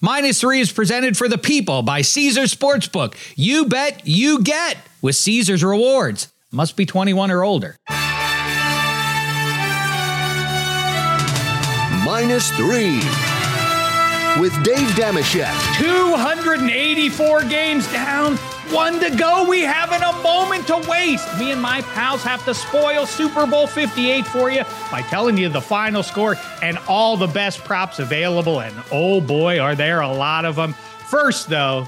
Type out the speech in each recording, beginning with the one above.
Minus three is presented for the people by Caesars Sportsbook. You bet, you get with Caesars Rewards. Must be 21 or older. Minus three with Dave Dameshek. 284 games down, one to go. We haven't a moment to waste. Me and my pals have to spoil Super Bowl 58 for you by telling you the final score and all the best props available. And oh boy, are there a lot of them. First, though,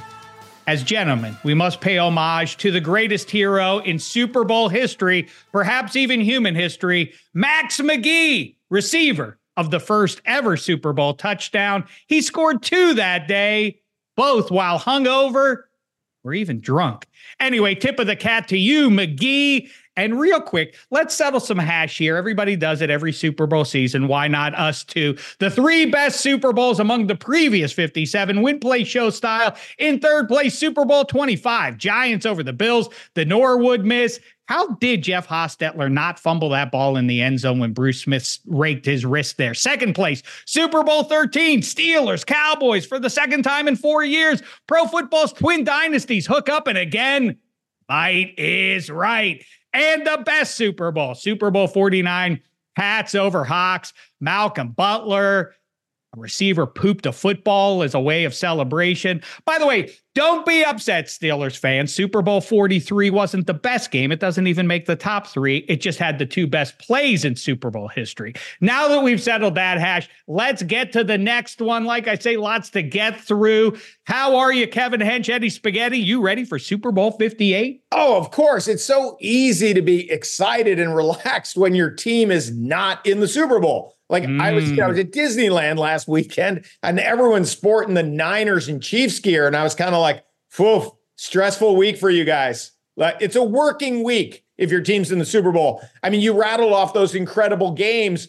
as gentlemen, we must pay homage to the greatest hero in Super Bowl history, perhaps even human history, Max McGee, receiver of the first ever Super Bowl touchdown. He scored two that day, both while hungover or even drunk. Anyway, tip of the cat to you, McGee. And real quick, let's settle some hash here. Everybody does it every Super Bowl season. Why not us too? The three best Super Bowls among the previous 57 win play show style. In third place, Super Bowl 25, Giants over the Bills, the Norwood miss. How did Jeff Hostetler not fumble that ball in the end zone when Bruce Smith raked his wrist there? Second place, Super Bowl 13, Steelers, Cowboys for the second time in four years. Pro football's twin dynasties hook up, and again, might is right and the best Super Bowl, Super Bowl 49, Pats over Hawks, Malcolm Butler, a receiver pooped a football as a way of celebration. By the way, don't be upset, Steelers fans. Super Bowl 43 wasn't the best game. It doesn't even make the top three. It just had the two best plays in Super Bowl history. Now that we've settled that hash, let's get to the next one. Like I say, lots to get through. How are you, Kevin Hench, Eddie Spaghetti? You ready for Super Bowl 58? Oh, of course. It's so easy to be excited and relaxed when your team is not in the Super Bowl. Like mm. I was, you know, I was at Disneyland last weekend, and everyone's sporting the Niners and Chiefs gear, and I was kind of like, "Woof, stressful week for you guys." Like it's a working week if your team's in the Super Bowl. I mean, you rattled off those incredible games.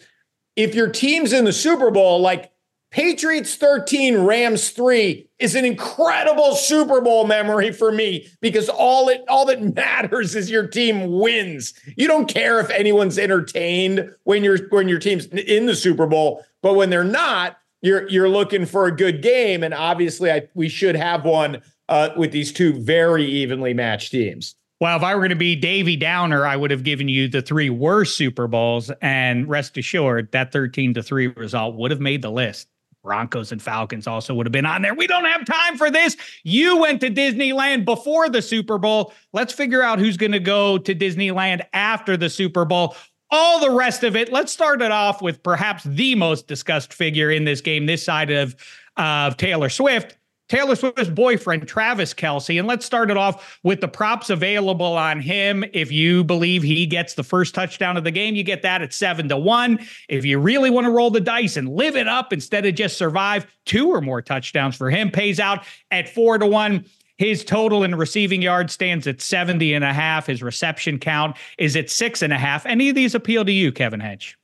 If your team's in the Super Bowl, like Patriots 13, Rams 3 is an incredible Super Bowl memory for me because all it all that matters is your team wins. You don't care if anyone's entertained when your when your team's in the Super Bowl, but when they're not, you're you're looking for a good game and obviously I, we should have one uh, with these two very evenly matched teams. Well, if I were going to be Davy Downer, I would have given you the three worst Super Bowls, and rest assured that 13 to 3 result would have made the list. Broncos and Falcons also would have been on there. We don't have time for this. You went to Disneyland before the Super Bowl. Let's figure out who's going to go to Disneyland after the Super Bowl. All the rest of it, let's start it off with perhaps the most discussed figure in this game, this side of uh, Taylor Swift, Taylor Swift's boyfriend, Travis Kelce. And let's start it off with the props available on him. If you believe he gets the first touchdown of the game, you get that at seven to one. If you really want to roll the dice and live it up instead of just survive, two or more touchdowns for him pays out at four to one. His total in receiving yards stands at 70 and a half. His reception count is at six and a half. Any of these appeal to you, Kevin Hench?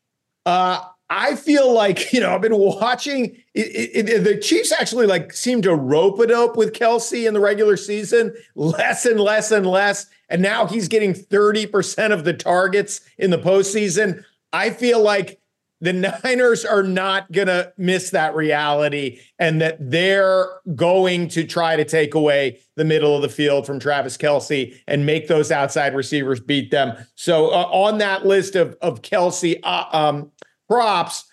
Uh, I feel like you know I've been watching it, it, the Chiefs actually like seem to rope it up with Kelce in the regular season, less and less and less, and now he's getting thirty percent of the targets in the postseason. I feel like the Niners are not going to miss that reality, and that they're going to try to take away the middle of the field from Travis Kelce and make those outside receivers beat them. So uh, on that list of of Kelce. Uh, um, props,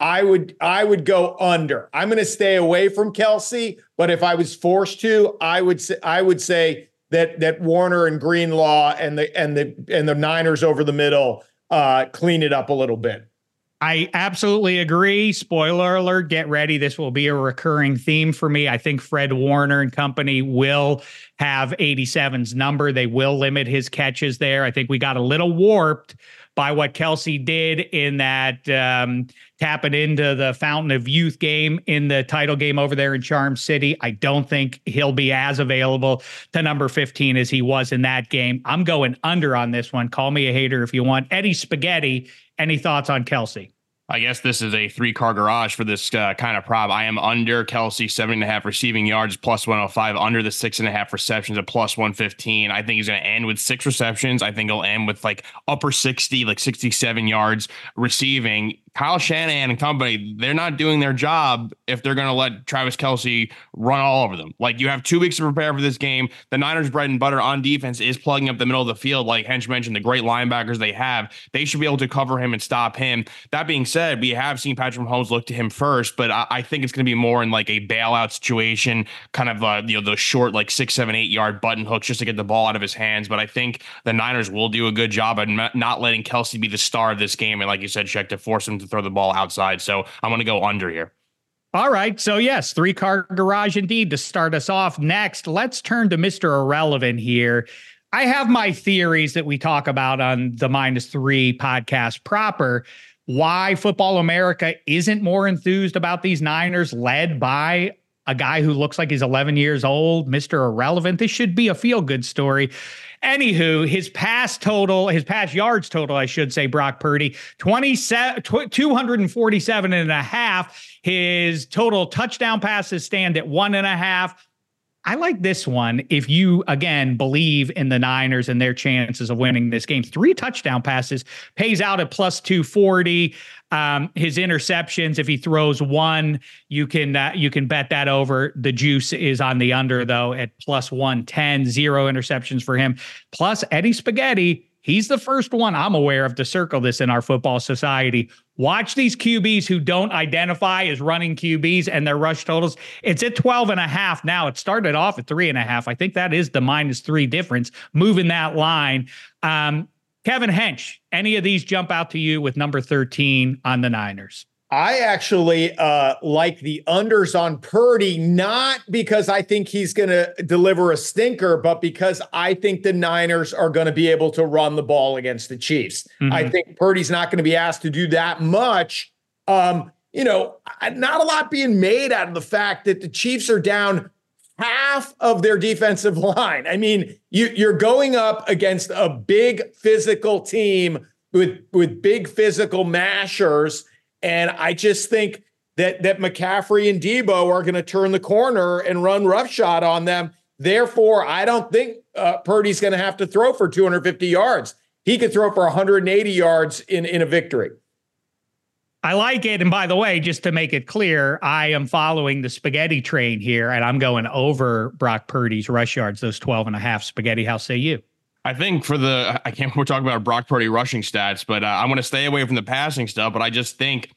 I would I would go under. I'm going to stay away from Kelce, but if I was forced to, I would say I would say that that Warner and Greenlaw and the and the and the Niners over the middle uh, clean it up a little bit. I absolutely agree. Spoiler alert, get ready. This will be a recurring theme for me. I think Fred Warner and company will have 87's number. They will limit his catches there. I think we got a little warped by what Kelce did in that um, tapping into the Fountain of Youth game in the title game over there in Charm City. I don't think he'll be as available to number 15 as he was in that game. I'm going under on this one. Call me a hater if you want. Eddie Spaghetti, any thoughts on Kelce? I guess this is a three car garage for this uh, kind of prop. I am under Kelce seven and a half receiving yards, plus 105, under the six and a half receptions at plus 115. I think he's going to end with six receptions. I think he'll end with like upper 60, like 67 yards receiving. Kyle Shanahan and company, they're not doing their job if they're going to let Travis Kelce run all over them. Like you have two weeks to prepare for this game. The Niners' bread and butter on defense is plugging up the middle of the field. Like Hench mentioned, the great linebackers they have, they should be able to cover him and stop him. That being said, we have seen Patrick Mahomes look to him first, but I, I think it's going to be more in like a bailout situation, kind of uh, you know those short like six, seven, eight yard button hooks just to get the ball out of his hands. But I think the Niners will do a good job at not letting Kelce be the star of this game, and like you said, check to force him to throw the ball outside. So I'm going to go under here. All right. So, yes, three car garage indeed to start us off. Next, let's turn to Mr. Irrelevant here. I have my theories that we talk about on the minus three podcast proper. Why Football America isn't more enthused about these Niners led by a guy who looks like he's 11 years old, Mr. Irrelevant. This should be a feel good story. Anywho, his pass total, his pass yards total, I should say, Brock Purdy, 27, 247 and a half. His total touchdown passes stand at one and a half. I like this one. If you again believe in the Niners and their chances of winning this game, three touchdown passes pays out at plus 240. Um, his interceptions, if he throws one, you can uh, you can bet that over. The juice is on the under though at plus 110. Zero interceptions for him. Plus Eddie Spaghetti He's the first one I'm aware of to circle this in our football society. Watch these QBs who don't identify as running QBs and their rush totals. It's at 12 and a half now. It started off at three and a half. I think that is the minus three difference, moving that line. Um, Kevin Hench, any of these jump out to you with number 13 on the Niners? I actually uh, like the unders on Purdy, not because I think he's going to deliver a stinker, but because I think the Niners are going to be able to run the ball against the Chiefs. Mm-hmm. I think Purdy's not going to be asked to do that much. Um, you know, not a lot being made out of the fact that the Chiefs are down half of their defensive line. I mean, you, you're going up against a big physical team with with big physical mashers and I just think that that McCaffrey and Deebo are going to turn the corner and run roughshod on them. Therefore, I don't think uh, Purdy's going to have to throw for 250 yards. He could throw for 180 yards in, in a victory. I like it. And by the way, just to make it clear, I am following the spaghetti train here and I'm going over Brock Purdy's rush yards, those 12 and a half spaghetti. How say you? I think for the I can't we're talking about Brock Purdy rushing stats, but uh, I'm going to stay away from the passing stuff. But I just think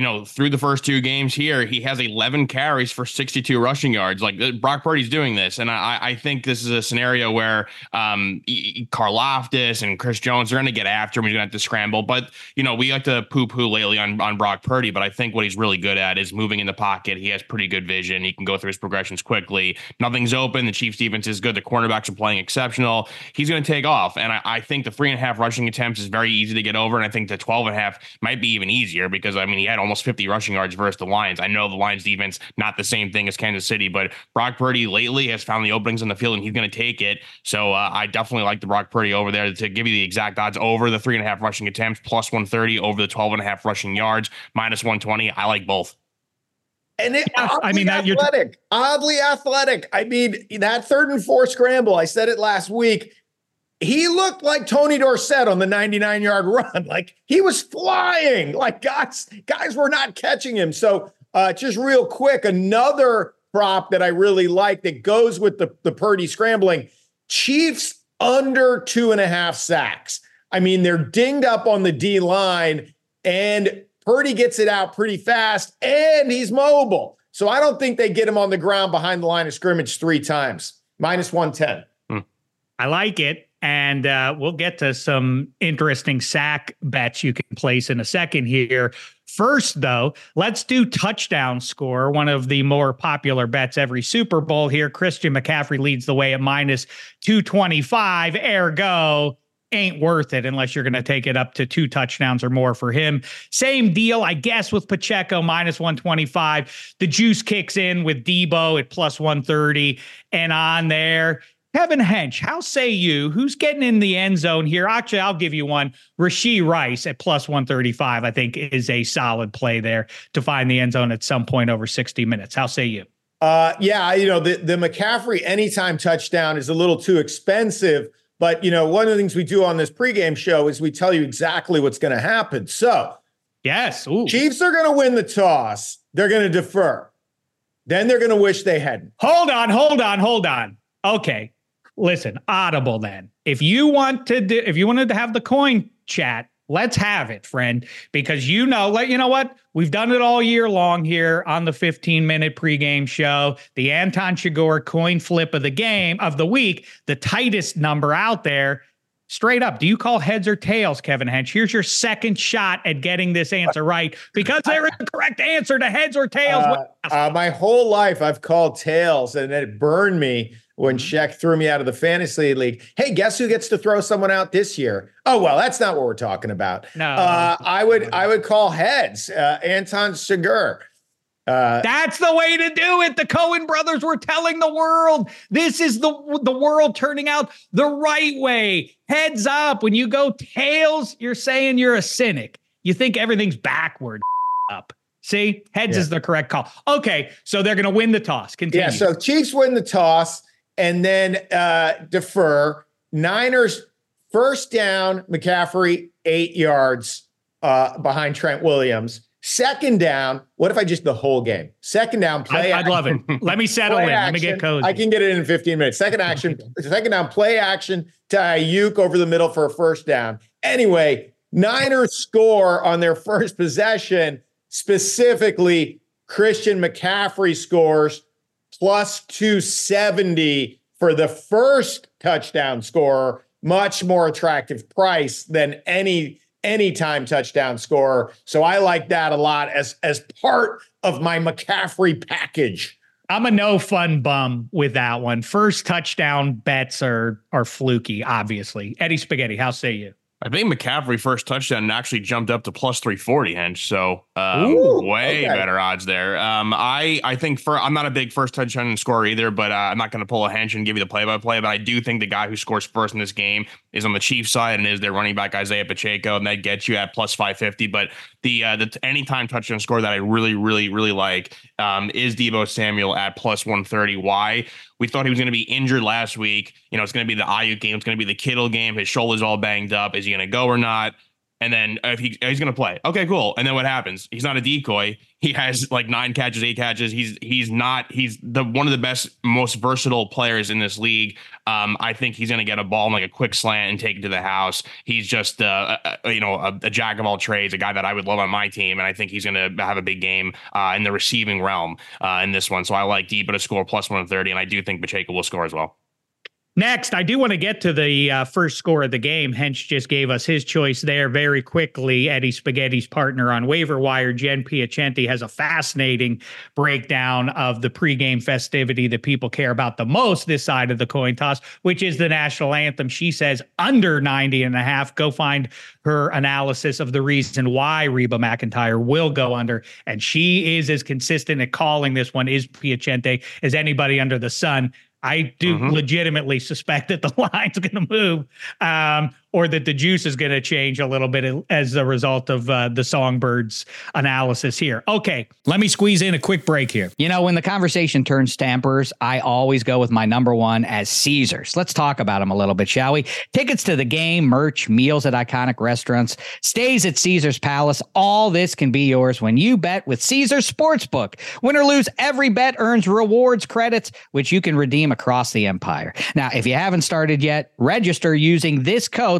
you know, through the first two games here, he has 11 carries for 62 rushing yards. Like uh, Brock Purdy's doing this, and I, I think this is a scenario where um, Karlaftis and Chris Jones are going to get after him. He's going to have to scramble. But you know, we like to poo-poo lately on on Brock Purdy, but I think what he's really good at is moving in the pocket. He has pretty good vision. He can go through his progressions quickly. Nothing's open. The Chiefs defense is good. The cornerbacks are playing exceptional. He's going to take off, and I, I think the three and a half rushing attempts is very easy to get over, and I think the 12 and a half might be even easier because I mean he had almost 50 rushing yards versus the Lions. I know the Lions defense, not the same thing as Kansas City, but Brock Purdy lately has found the openings in the field and he's going to take it. So uh, I definitely like the Brock Purdy over there to give you the exact odds over the three and a half rushing attempts, plus 130 over the 12 and a half rushing yards, minus 120. I like both. And it, yeah, I mean, that athletic, t- oddly athletic. I mean, that third and four scramble, I said it last week he looked like Tony Dorsett on the 99 yard run. Like he was flying. Like guys, guys were not catching him. So uh, just real quick, another prop that I really like that goes with the, the Purdy scrambling. Chiefs under two and a half sacks. I mean, they're dinged up on the D line, and Purdy gets it out pretty fast, and he's mobile. So I don't think they get him on the ground behind the line of scrimmage three times. Minus 110. Hmm. I like it. And uh, we'll get to some interesting sack bets you can place in a second here. First, though, let's do touchdown score, one of the more popular bets every Super Bowl here. Christian McCaffrey leads the way at minus 225. Ergo, ain't worth it unless you're going to take it up to two touchdowns or more for him. Same deal, I guess, with Pacheco minus 125. The juice kicks in with Deebo at plus 130 and on there. Kevin Hench, how say you? Who's getting in the end zone here? Actually, I'll give you one. Rashee Rice at plus 135, I think, is a solid play there to find the end zone at some point over 60 minutes. How say you? Uh, yeah, you know, the, the McCaffrey anytime touchdown is a little too expensive. But, you know, one of the things we do on this pregame show is we tell you exactly what's going to happen. So Yes. Ooh. Chiefs are going to win the toss. They're going to defer. Then they're going to wish they hadn't. Hold on, hold on, hold on. Okay. Listen, audible then. If you want to do, if you wanted to have the coin chat, let's have it, friend, because you know, let you know what? We've done it all year long here on the 15 minute pregame show. The Anton Chigurh coin flip of the game of the week, the tightest number out there. Straight up, do you call heads or tails, Kevin Hench? Here's your second shot at getting this answer right because there is a correct answer to heads or tails. Uh, uh, my whole life, I've called tails, and it burned me when mm-hmm. Sheck threw me out of the fantasy league. Hey, guess who gets to throw someone out this year? Oh well, that's not what we're talking about. No, uh, I would I would call heads. Uh, Anton Chigurh. Uh, That's the way to do it. The Coen brothers were telling the world this is the the world turning out the right way. Heads up. When you go tails, you're saying you're a cynic. You think everything's backward. Up. See, heads yeah. is the correct call. Okay, so they're going to win the toss. Continue. Yeah. So Chiefs win the toss and then uh, defer. Niners first down. McCaffrey eight yards uh, behind Trent Williams. Second down, what if I just the whole game? Second down, play. I, would love it. Let me settle in. Action. Let me get cozy. I can get it in 15 minutes. Second action, second down, play action to Aiyuk over the middle for a first down. Anyway, Niners score on their first possession. Specifically, Christian McCaffrey scores plus 270 for the first touchdown scorer. Much more attractive price than any anytime touchdown scorer. So I like that a lot as as part of my McCaffrey package. I'm a no fun bum with that one. First touchdown bets are are fluky, obviously. Eddie Spaghetti, how say you? I think McCaffrey first touchdown actually jumped up to plus 340, Hench. So um, Ooh, way okay. better odds there. Um, I I think for I'm not a big first touchdown scorer either, but uh, I'm not going to pull a Hench and give you the play by play. But I do think the guy who scores first in this game is on the Chiefs side and is their running back Isaiah Pacheco, and that gets you at plus 550. But the uh, the anytime touchdown score that I really really really like um, is Deebo Samuel at plus 130. Why? We thought he was going to be injured last week. You know, it's going to be the Aiyuk game. It's going to be the Kittle game. His shoulder's all banged up. Is he going to go or not? And then if he he's going to play, okay, cool. And then what happens? He's not a decoy. He has like nine catches, eight catches. He's he's not. He's the one of the best, most versatile players in this league. Um, I think he's going to get a ball in like a quick slant and take it to the house. He's just uh, a, you know a, a, jack of all trades, a guy that I would love on my team, and I think he's going to have a big game uh, in the receiving realm uh, in this one. So I like Deebo to score plus one thirty, and I do think Pacheco will score as well. Next, I do want to get to the uh, first score of the game. Hench just gave us his choice there very quickly. Eddie Spaghetti's partner on waiver wire, Jen Piacenti, has a fascinating breakdown of the pregame festivity that people care about the most this side of the coin toss, which is the national anthem. She says under 90 and a half. Go find her analysis of the reason why Reba McEntire will go under. And she is as consistent at calling this one, is Piacenti, as anybody under the sun. I do mm-hmm. legitimately suspect that the line's going to move. Um, or that the juice is going to change a little bit as a result of uh, the songbirds analysis here. Okay, let me squeeze in a quick break here. You know, when the conversation turns stampers, I always go with my number one as Caesars. Let's talk about them a little bit, shall we? Tickets to the game, merch, meals at iconic restaurants, stays at Caesars Palace. All this can be yours when you bet with Caesars Sportsbook. Win or lose, every bet earns rewards credits, which you can redeem across the empire. Now, if you haven't started yet, register using this code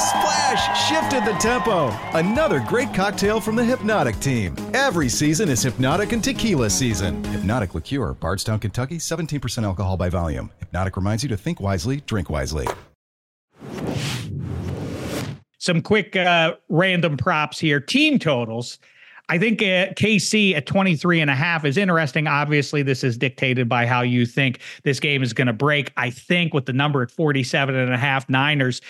Splash shifted the tempo. Another great cocktail from the Hypnotic team. Every season is Hypnotic and Tequila season. Hypnotic Liqueur, Bardstown, Kentucky, 17% alcohol by volume. Hypnotic reminds you to think wisely, drink wisely. Some quick uh, random props here. Team totals. I think uh, KC at 23 and a half is interesting. Obviously, this is dictated by how you think this game is going to break. I think with the number at 47 and a half, Niners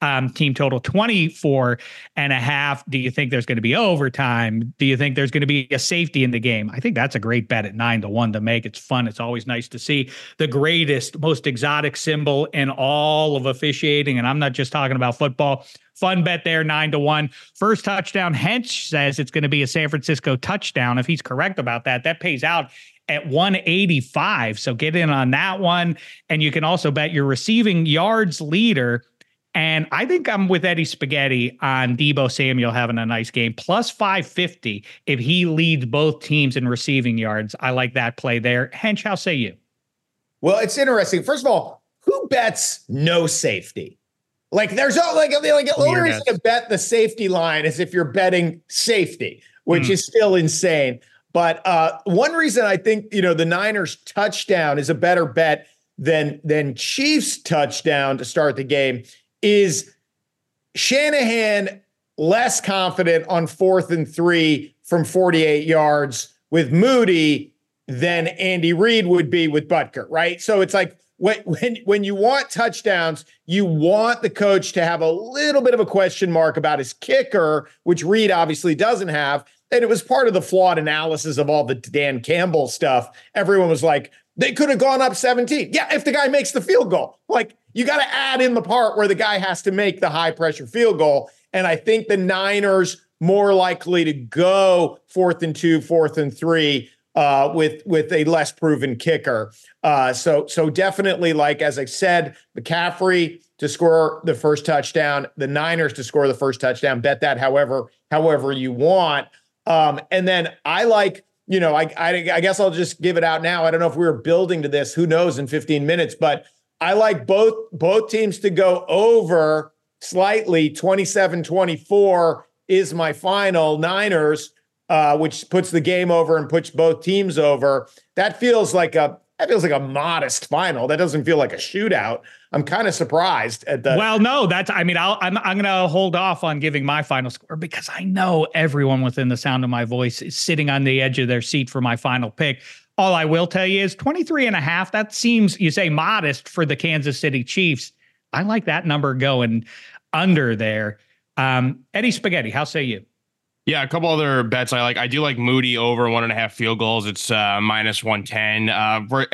um, team total 24 and a half. Do you think there's going to be overtime? Do you think there's going to be a safety in the game? I think that's a great bet at nine to one to make. It's fun. It's always nice to see the greatest, most exotic symbol in all of officiating. And I'm not just talking about football. Fun bet there, nine to one. First touchdown. Hench says it's going to be a San Francisco touchdown. If he's correct about that, that pays out at 185. So get in on that one. And you can also bet your receiving yards leader. And I think I'm with Eddie Spaghetti on Deebo Samuel having a nice game. Plus 550 if he leads both teams in receiving yards. I like that play there. Hench, how say you? Well, it's interesting. First of all, who bets no safety? Like there's no like like the only reason to bet the safety line is if you're betting safety, which mm. is still insane. But uh, one reason I think you know the Niners touchdown is a better bet than than Chiefs touchdown to start the game is Shanahan less confident on fourth and three from 48 yards with Moody than Andy Reid would be with Butker, right? So it's like when when when you want touchdowns, you want the coach to have a little bit of a question mark about his kicker, which Reid obviously doesn't have. And it was part of the flawed analysis of all the Dan Campbell stuff. Everyone was like, they could have gone up 17. Yeah, if the guy makes the field goal. Like you got to add in the part where the guy has to make the high pressure field goal. And I think the Niners more likely to go fourth and two, fourth and three uh, with with a less proven kicker. Uh, so so definitely, like as I said, McCaffrey to score the first touchdown, the Niners to score the first touchdown. Bet that however however you want. Um, and then I like you know I, I I guess I'll just give it out now. I don't know if we were building to this. Who knows in 15 minutes, but I like both both teams to go over slightly 27 24 is my final Niners uh, which puts the game over and puts both teams over. That feels like a that feels like a modest final. That doesn't feel like a shootout. I'm kind of surprised at the. Well, no, that's. I mean, I'll, I'm I'm going to hold off on giving my final score because I know everyone within the sound of my voice is sitting on the edge of their seat for my final pick. All I will tell you is 23 and a half. That seems you say modest for the Kansas City Chiefs. I like that number going under there. Um, Eddie Spaghetti, how say you? Yeah, a couple other bets I like. I do like Moody over one and a half field goals. It's uh, minus 110. Uh, uh,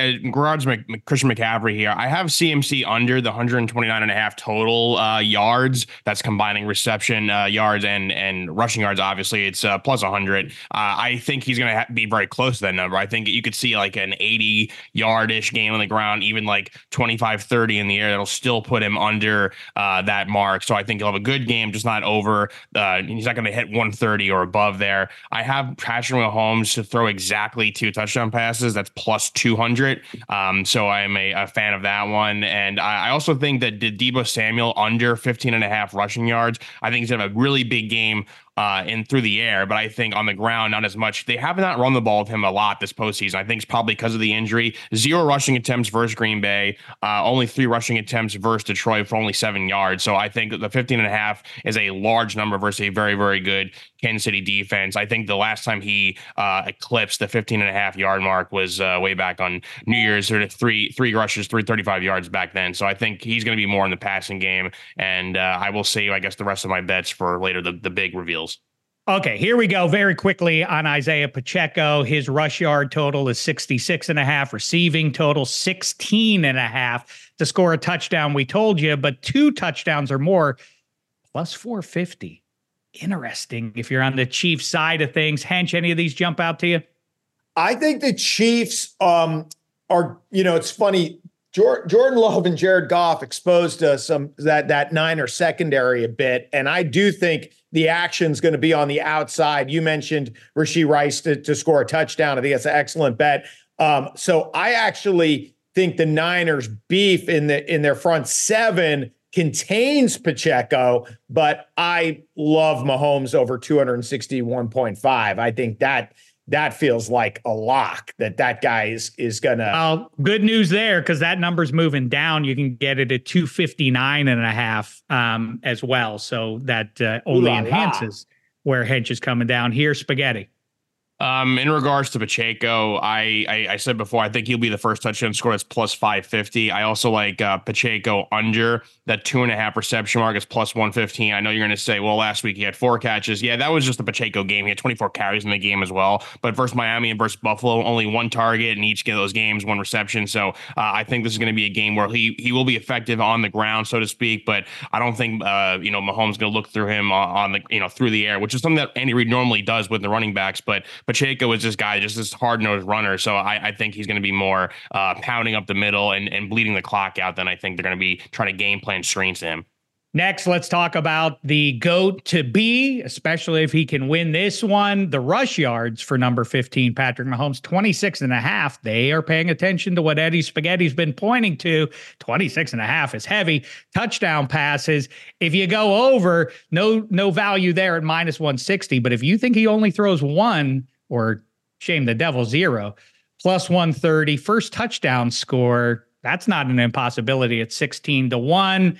Mc, Christian McCaffrey here, I have CMC under the 129 and a half total uh, yards. That's combining reception uh, yards and and rushing yards. Obviously, it's uh, plus 100. Uh, I think he's going to ha- be very close to that number. I think you could see like an 80 yardish game on the ground, even like 25, 30 in the air. That'll still put him under uh, that mark. So I think he'll have a good game, just not over. He's not going to hit 130 or above there. I have Patrick Mahomes to throw exactly two touchdown passes. That's plus 200. Um, so I'm a, a, fan of that one. And I, I also think that Deebo Samuel under 15 and a half rushing yards, I think he's going to have a really big game uh, and through the air, but I think on the ground, not as much. They have not run the ball with him a lot this postseason. I think it's probably because of the injury. Zero rushing attempts versus Green Bay, uh, only three rushing attempts versus Detroit for only seven yards. So I think the 15 and a half is a large number versus a very, very good Kansas City defense. I think the last time he uh, eclipsed the 15 and a half yard mark was uh, way back on New Year's, sort of three, three rushes, 335 yards back then. So I think he's going to be more in the passing game. And uh, I will save, I guess, the rest of my bets for later, the, the big reveals. Okay, here we go very quickly on Isaiah Pacheco. His rush yard total is 66 and a half, receiving total 16 and a half to score a touchdown. We told you, but two touchdowns or more plus 450. Interesting if you're on the Chiefs side of things. Hench, any of these jump out to you? I think the Chiefs um, are, you know, it's funny. Jordan Love and Jared Goff exposed to some that that Niner secondary a bit, and I do think the action is going to be on the outside. You mentioned Rashee Rice to, to score a touchdown. I think that's an excellent bet. Um, so I actually think the Niners beef in the in their front seven contains Pacheco, but I love Mahomes over 261.5. I think that that feels like a lock that that guy is is gonna well good news there because that number's moving down. You can get it at 259 and a half um, as well. So that uh, only enhances where hench is coming down. Here spaghetti. Um, in regards to Pacheco, I, I, I said before I think he'll be the first touchdown score that's plus five fifty. I also like uh, Pacheco under that two and a half reception mark is plus one fifteen. I know you're going to say, well, last week he had four catches. Yeah, that was just the Pacheco game. He had twenty four carries in the game as well. But versus Miami and versus Buffalo, only one target in each of those games, one reception. So uh, I think this is going to be a game where he he will be effective on the ground, so to speak. But I don't think uh, you know Mahomes going to look through him on, on the you know through the air, which is something that Andy Reid normally does with the running backs, but. Pacheco is this guy, just this hard nosed runner. So I, I, think he's going to be more uh, pounding up the middle and, and bleeding the clock out than I think they're going to be trying to game plan screens to him. Next, let's talk about the GOAT to be, especially if he can win this one. The rush yards for number 15, Patrick Mahomes, 26 and a half. They are paying attention to what Eddie Spaghetti's been pointing to. 26 and a half is heavy. Touchdown passes. If you go over, no, no value there at minus 160. But if you think he only throws one or shame the devil zero plus 130 first touchdown score that's not an impossibility at 16 to 1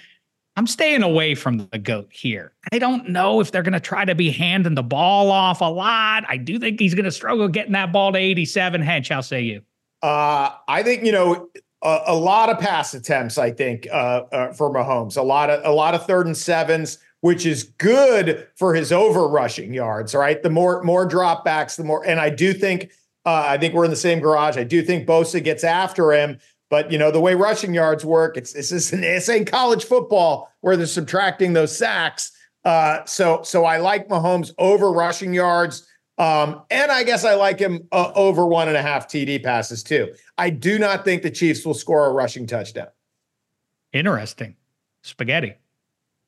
i'm staying away from the goat here i don't know if they're going to try to be handing the ball off a lot i do think he's going to struggle getting that ball to 87 hench how say you uh, i think you know a, a, lot of pass attempts i think uh, uh, for mahomes a lot of a lot of third and sevens which is good for his over rushing yards. Right, the more more dropbacks, the more. And I do think uh, I think we're in the same garage. I do think Bosa gets after him, but you know the way rushing yards work, it's this is this ain't college football where they're subtracting those sacks. Uh, so so I like Mahomes over rushing yards. Um, and I guess I like him uh, over one and a half TD passes too. I do not think the Chiefs will score a rushing touchdown. Interesting. Spaghetti.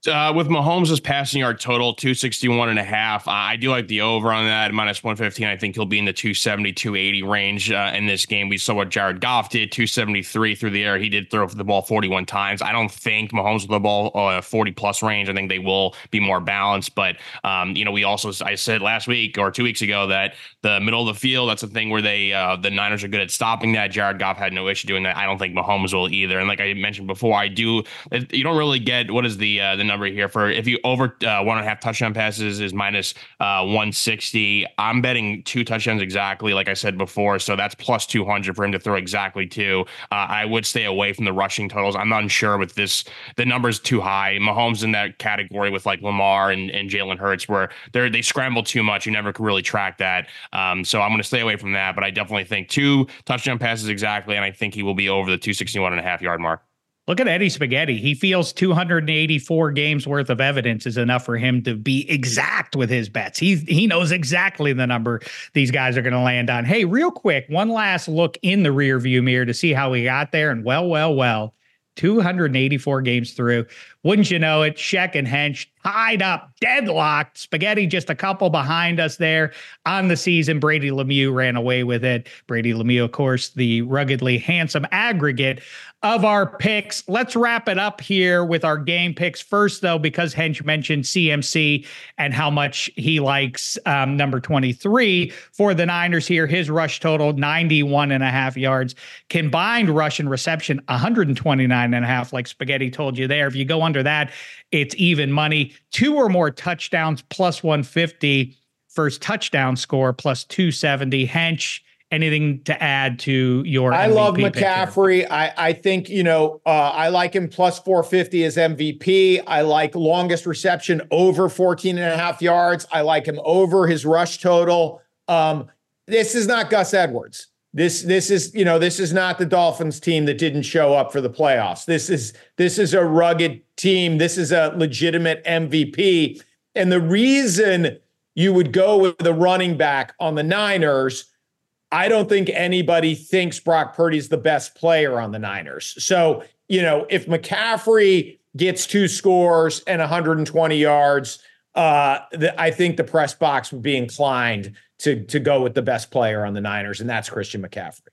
Uh, with Mahomes' passing yard total, 261 and a half. I do like the over on that, minus 115. I think he'll be in the 270, 280 range uh, in this game. We saw what Jared Goff did, 273 through the air. He did throw the ball 41 times. I don't think Mahomes with the ball uh, 40 plus range. I think they will be more balanced. But, um, you know, we also, I said last week or two weeks ago that the middle of the field, that's a thing where they, uh, the Niners are good at stopping that. Jared Goff had no issue doing that. I don't think Mahomes will either. And like I mentioned before, I do, you don't really get what is the, uh, the number here for if you over uh, one and a half touchdown passes is minus uh, 160. I'm betting two touchdowns exactly, like I said before. So that's plus 200 for him to throw exactly two. Uh, I would stay away from the rushing totals. I'm unsure with this. The number's too high. Mahomes in that category with like Lamar and, and Jalen Hurts, where they they scramble too much. You never could really track that. Um, so I'm going to stay away from that. But I definitely think two touchdown passes exactly, and I think he will be over the 261 and a half yard mark. Look at Eddie Spaghetti. He feels 284 games worth of evidence is enough for him to be exact with his bets. He he knows exactly the number these guys are going to land on. Hey, real quick, one last look in the rear view mirror to see how we got there. And well, well, well, 284 games through. Wouldn't you know it? Sheck and Hench tied up, deadlocked. Spaghetti just a couple behind us there on the season. Brady Lemieux ran away with it. Brady Lemieux, of course, the ruggedly handsome aggregate of our picks. Let's wrap it up here with our game picks first, though, because Hench mentioned CMC and how much he likes um, number 23 for the Niners here. His rush total 91 and a half yards, combined rush and reception 129 and a half, like Spaghetti told you there. If you go under that, it's even money. Two or more touchdowns plus 150. First touchdown score plus 270. Hench anything to add to your I MVP love McCaffrey. I, I think, you know, uh, I like him plus 450 as MVP. I like longest reception over 14 and a half yards. I like him over his rush total. Um, this is not Gus Edwards. This this is you know this is not the Dolphins team that didn't show up for the playoffs. This is this is a rugged team. This is a legitimate MVP. And the reason you would go with the running back on the Niners I don't think anybody thinks Brock Purdy's the best player on the Niners. So, you know, if McCaffrey gets two scores and 120 yards, uh, the, I think the press box would be inclined to to go with the best player on the Niners, and that's Christian McCaffrey.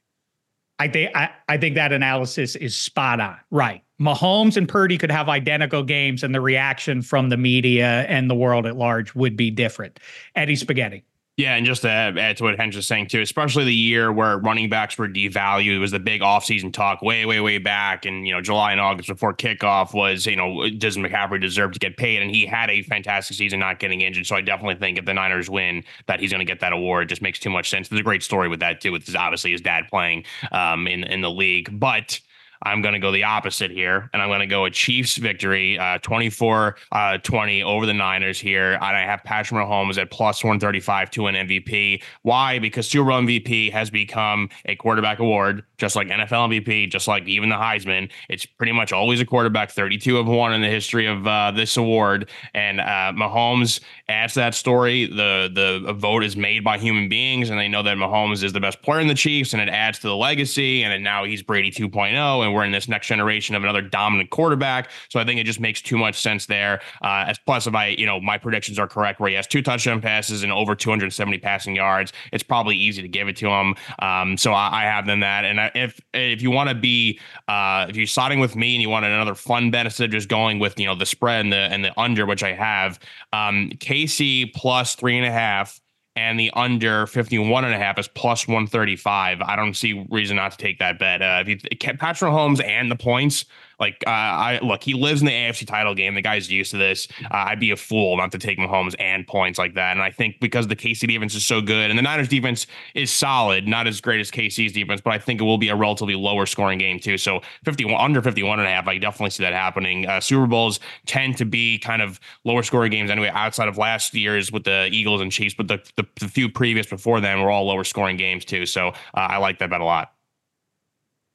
I think I, I think that analysis is spot on. Right. Mahomes and Purdy could have identical games, and the reaction from the media and the world at large would be different. Eddie Spaghetti. Yeah, and just to add to what Hench was saying too, especially the year where running backs were devalued, it was the big offseason talk way, way, way back. And, you know, July and August before kickoff was, you know, does McCaffrey deserve to get paid? And he had a fantastic season not getting injured. So I definitely think if the Niners win, that he's going to get that award. It just makes too much sense. There's a great story with that too, with his, obviously his dad playing um, in, in the league. But I'm going to go the opposite here, and I'm going to go a Chiefs victory, uh, 24 uh, 20 over the Niners here. And I have Patrick Mahomes at plus 135 to an MVP. Why? Because Super Bowl MVP has become a quarterback award, just like NFL MVP, just like even the Heisman. It's pretty much always a quarterback, 32 of one in the history of uh, this award. And uh, Mahomes adds to that story. The, the vote is made by human beings, and they know that Mahomes is the best player in the Chiefs, and it adds to the legacy. And now he's Brady 2.0 and we're in this next generation of another dominant quarterback. So I think it just makes too much sense there. Uh, as plus, if I, you know, my predictions are correct, where he has two touchdown passes and over 270 passing yards, it's probably easy to give it to him. Um, so I, I, have them that. And if if you want to be, uh, if you're siding with me and you want another fun bet instead of just going with you know the spread and the and the under, which I have, um, KC plus three and a half and the under 51 and a half is plus 135. I don't see reason not to take that bet. Uh, if you Patrick Mahomes and the points, like, uh, I look, he lives in the AFC title game. The guy's used to this. Uh, I'd be a fool not to take Mahomes and points like that. And I think because the KC defense is so good and the Niners defense is solid, not as great as KC's defense, but I think it will be a relatively lower scoring game too. So 51 under 51 and a half, I definitely see that happening. Uh, Super Bowls tend to be kind of lower scoring games anyway, outside of last year's with the Eagles and Chiefs, but the, the, the few previous before them were all lower scoring games too. So uh, I like that bet a lot.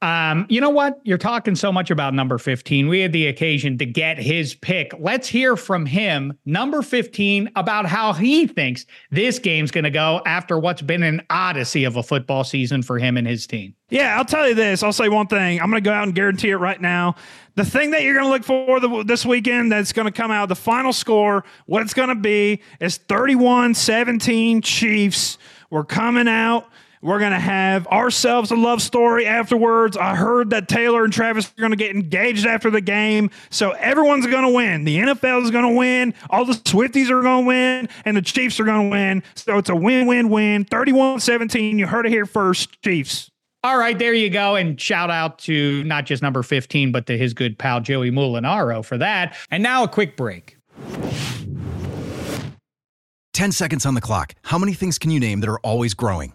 Um, you know what? You're talking so much about number 15. We had the occasion to get his pick. Let's hear from him, number 15, about how he thinks this game's going to go after what's been an odyssey of a football season for him and his team. Yeah, I'll tell you this. I'll say one thing. I'm going to go out and guarantee it right now. The thing that you're going to look for the, this weekend that's going to come out, the final score, what it's going to be is 31 17 Chiefs. We're coming out. We're going to have ourselves a love story afterwards. I heard that Taylor and Travis are going to get engaged after the game. So everyone's going to win. The NFL is going to win. All the Swifties are going to win. And the Chiefs are going to win. So it's a win win win. 31 17. You heard it here first, Chiefs. All right, there you go. And shout out to not just number 15, but to his good pal Joey Molinaro for that. And now a quick break. 10 seconds on the clock. How many things can you name that are always growing?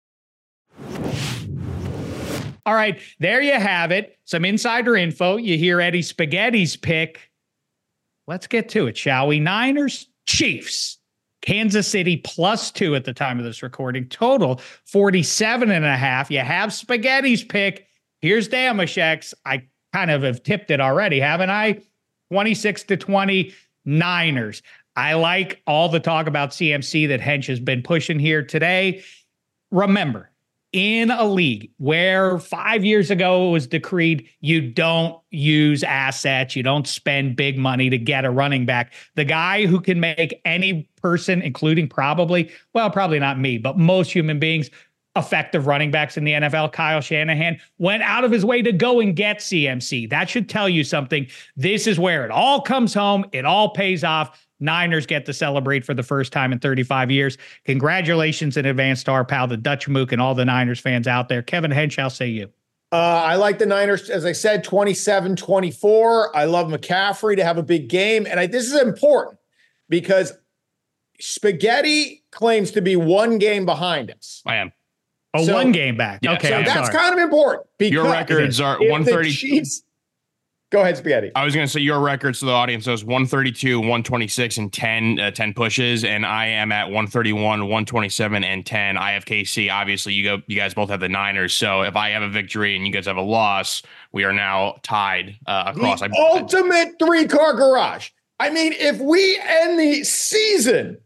All right, there you have it. Some insider info. You hear Eddie Spaghetti's pick. Let's get to it, shall we? Niners, Chiefs, Kansas City plus two at the time of this recording. Total 47 and a half. You have Spaghetti's pick. Here's Dameshek's. I kind of have tipped it already, haven't I? 26 to 20 Niners. I like all the talk about CMC that Hench has been pushing here today. Remember, in a league where five years ago it was decreed you don't use assets, you don't spend big money to get a running back. The guy who can make any person, including probably, well, probably not me, but most human beings, effective running backs in the NFL, Kyle Shanahan, went out of his way to go and get CMC. That should tell you something. This is where it all comes home, it all pays off. Niners get to celebrate for the first time in 35 years. Congratulations in advance to our pal, the Dutch Mook, and all the Niners fans out there. Kevin Hench, I'll say you. Uh, I like the Niners, as I said, 27 24. I love McCaffrey to have a big game. And I, this is important because Spaghetti claims to be one game behind us. I am. Oh, So- one game back. Yeah, okay. So I'm that's sorry. kind of important. Because Your records are if the 130. Go ahead, Spaghetti. I was going to say your records to the audience was 132, 126, and 10, uh, 10 pushes, and I am at 131, 127, and 10. I have KC. Obviously, you go. You guys both have the Niners. So if I have a victory and you guys have a loss, we are now tied uh, across. The I, ultimate three car garage. I mean, if we end the season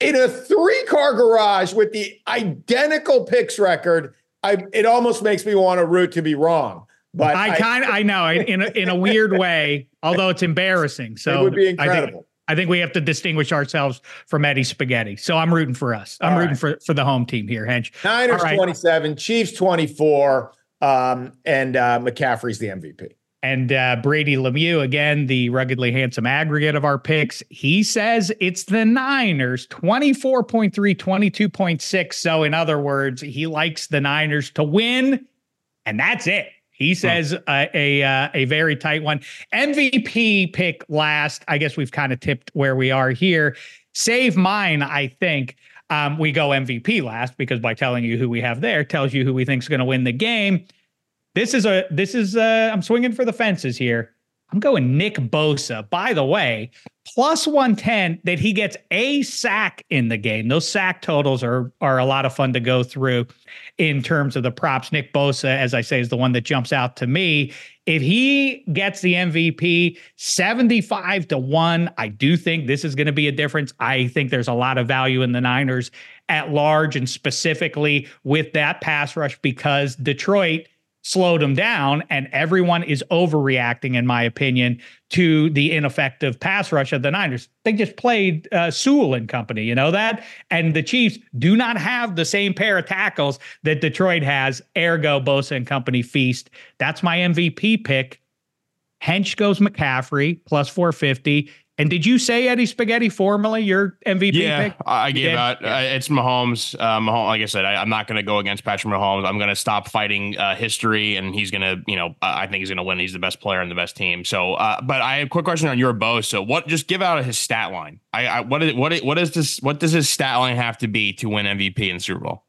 in a three car garage with the identical picks record, I it almost makes me want to root to be wrong. But I kind of, I know, in a, in a weird way, although it's embarrassing. So it would be I think- incredible. I think we have to distinguish ourselves from Eddie Spaghetti. So I'm rooting for us. I'm All rooting right. for, for the home team here, Hench. Niners right. 27, Chiefs 24, um, and uh, McCaffrey's the MVP. And uh, Brady Lemieux, again, the ruggedly handsome aggregate of our picks. He says it's the Niners 24.3, 22.6. So, in other words, he likes the Niners to win, and that's it. He says uh, a uh, a very tight one. MVP pick last. I guess we've kind of tipped where we are here. Save mine, I think. Um, we go MVP last because by telling you who we have there tells you who we think is going to win the game. This is a this is uh I'm swinging for the fences here. I'm going Nick Bosa. By the way, plus 110 that he gets a sack in the game. Those sack totals are are a lot of fun to go through in terms of the props. Nick Bosa, as I say, is the one that jumps out to me. If he gets the MVP 75 to 1, I do think this is going to be a difference. I think there's a lot of value in the Niners at large and specifically with that pass rush because Detroit slowed them down and everyone is overreacting in my opinion to the ineffective pass rush of the Niners. They just played uh, Sewell and company, you know that? And the Chiefs do not have the same pair of tackles that Detroit has. Ergo Bosa and company feast. That's my MVP pick. Hench goes McCaffrey plus 450. And did you say Eddie Spaghetti formally your MVP yeah, pick? I gave out. Yeah. Uh, it's Mahomes. Uh, Mahomes. Like I said, I, am not going to go against Patrick Mahomes. I'm going to stop fighting uh, history, and he's going to, you know, I think he's going to win. He's the best player in the best team. So, uh, but I have a quick question on your Bo. So, what? Just give out his stat line. I, I what is what what is this? What does his stat line have to be to win MVP in Super Bowl?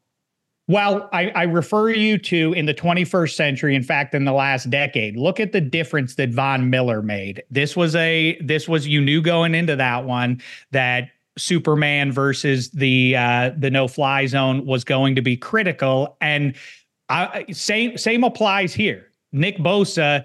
Well, I, I, refer you to in the 21st century, in fact, in the last decade, look at the difference that Von Miller made. This was a this was you knew going into that one that Superman versus the uh, the no fly zone was going to be critical, and I, same same applies here. Nick Bosa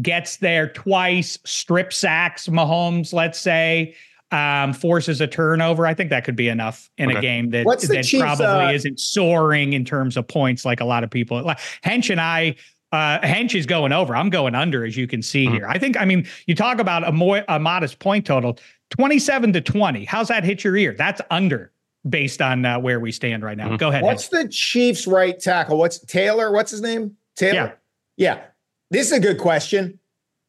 gets there twice, strip sacks Mahomes, let's say um, forces a turnover, I think that could be enough in okay. a game that that Chiefs, probably uh, isn't soaring in terms of points like a lot of people. Like Hench and I, uh, Hench is going over. I'm going under, as you can see mm-hmm. here. I think. I mean, you talk about a more a modest point total, 27 to 20. How's that hit your ear? That's under based on uh, where we stand right now. Mm-hmm. Go ahead. What's Hench. the Chiefs' right tackle? What's Taylor? What's his name? Taylor. Yeah. yeah. This is a good question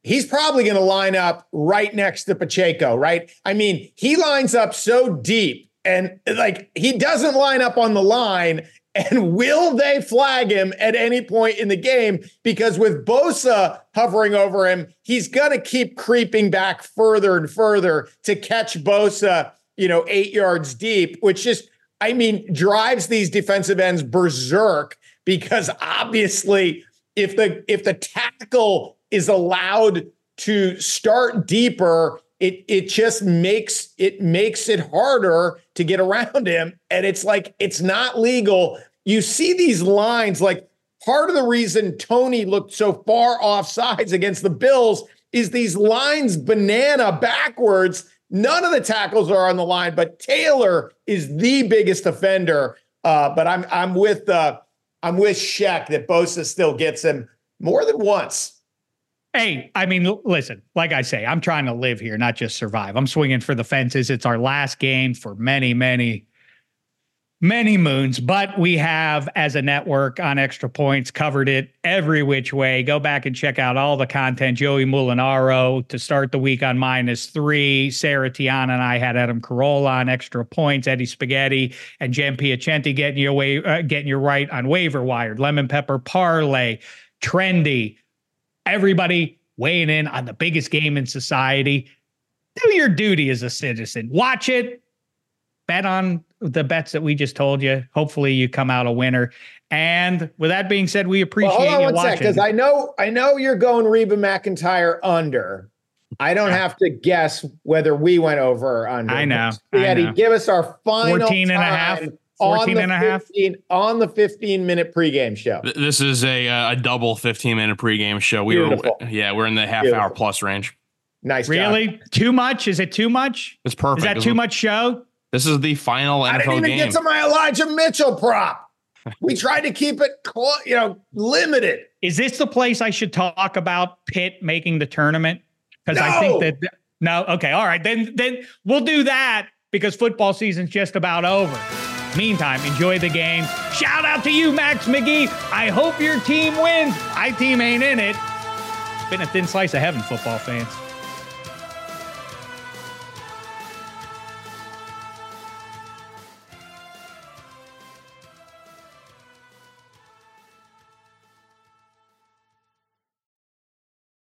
he's probably going to line up right next to Pacheco, right? I mean, he lines up so deep and like he doesn't line up on the line. And will they flag him at any point in the game? Because with Bosa hovering over him, he's going to keep creeping back further and further to catch Bosa, you know, eight yards deep, which just, I mean, drives these defensive ends berserk because obviously if the if the tackle is allowed to start deeper, it it just makes it makes it harder to get around him. And it's like it's not legal. You see these lines like part of the reason Toney looked so far off sides against the Bills is these lines banana backwards. None of the tackles are on the line, but Taylor is the biggest offender. Uh, but I'm I'm with uh, I'm with Sheck that Bosa still gets him more than once. Hey, I mean, listen, like I say, I'm trying to live here, not just survive. I'm swinging for the fences. It's our last game for many, many, many moons, but we have, as a network on Extra Points, covered it every which way. Go back and check out all the content. Joey Mulinaro to start the week on minus three. Sarah Tiana and I had Adam Carolla on Extra Points. Eddie Spaghetti and Jen Piacenti getting you away, uh, getting you right on waiver wired. Lemon pepper parlay, trendy everybody weighing in on the biggest game in society. Do your duty as a citizen. Watch it. Bet on the bets that we just told you. Hopefully, you come out a winner. And with that being said, we appreciate well, hold on you one watching. Because I know, I know you're going Reba McEntire under. I don't have to guess whether we went over or under. I know. Eddie, give us our final 14 and a half. 14 and a half on the 15 minute pregame show. This is a uh, a double 15 minute pregame show. We Beautiful. were yeah, we're in the half Beautiful. hour plus range. Nice. Really? Job. Too much? Is it too much? It's perfect. Is that too much show? This is the final NFL I didn't even game. get to my Elijah Mitchell prop. we tried to keep it, you know, limited. Is this the place I should talk about Pitt making the tournament? Because no. I think that no. Okay, all right. Then then we'll do that because football season's just about over. Meantime, enjoy the game. Shout out to you, Max McGee. I hope your team wins. My team ain't in it. It's been a thin slice of heaven, football fans.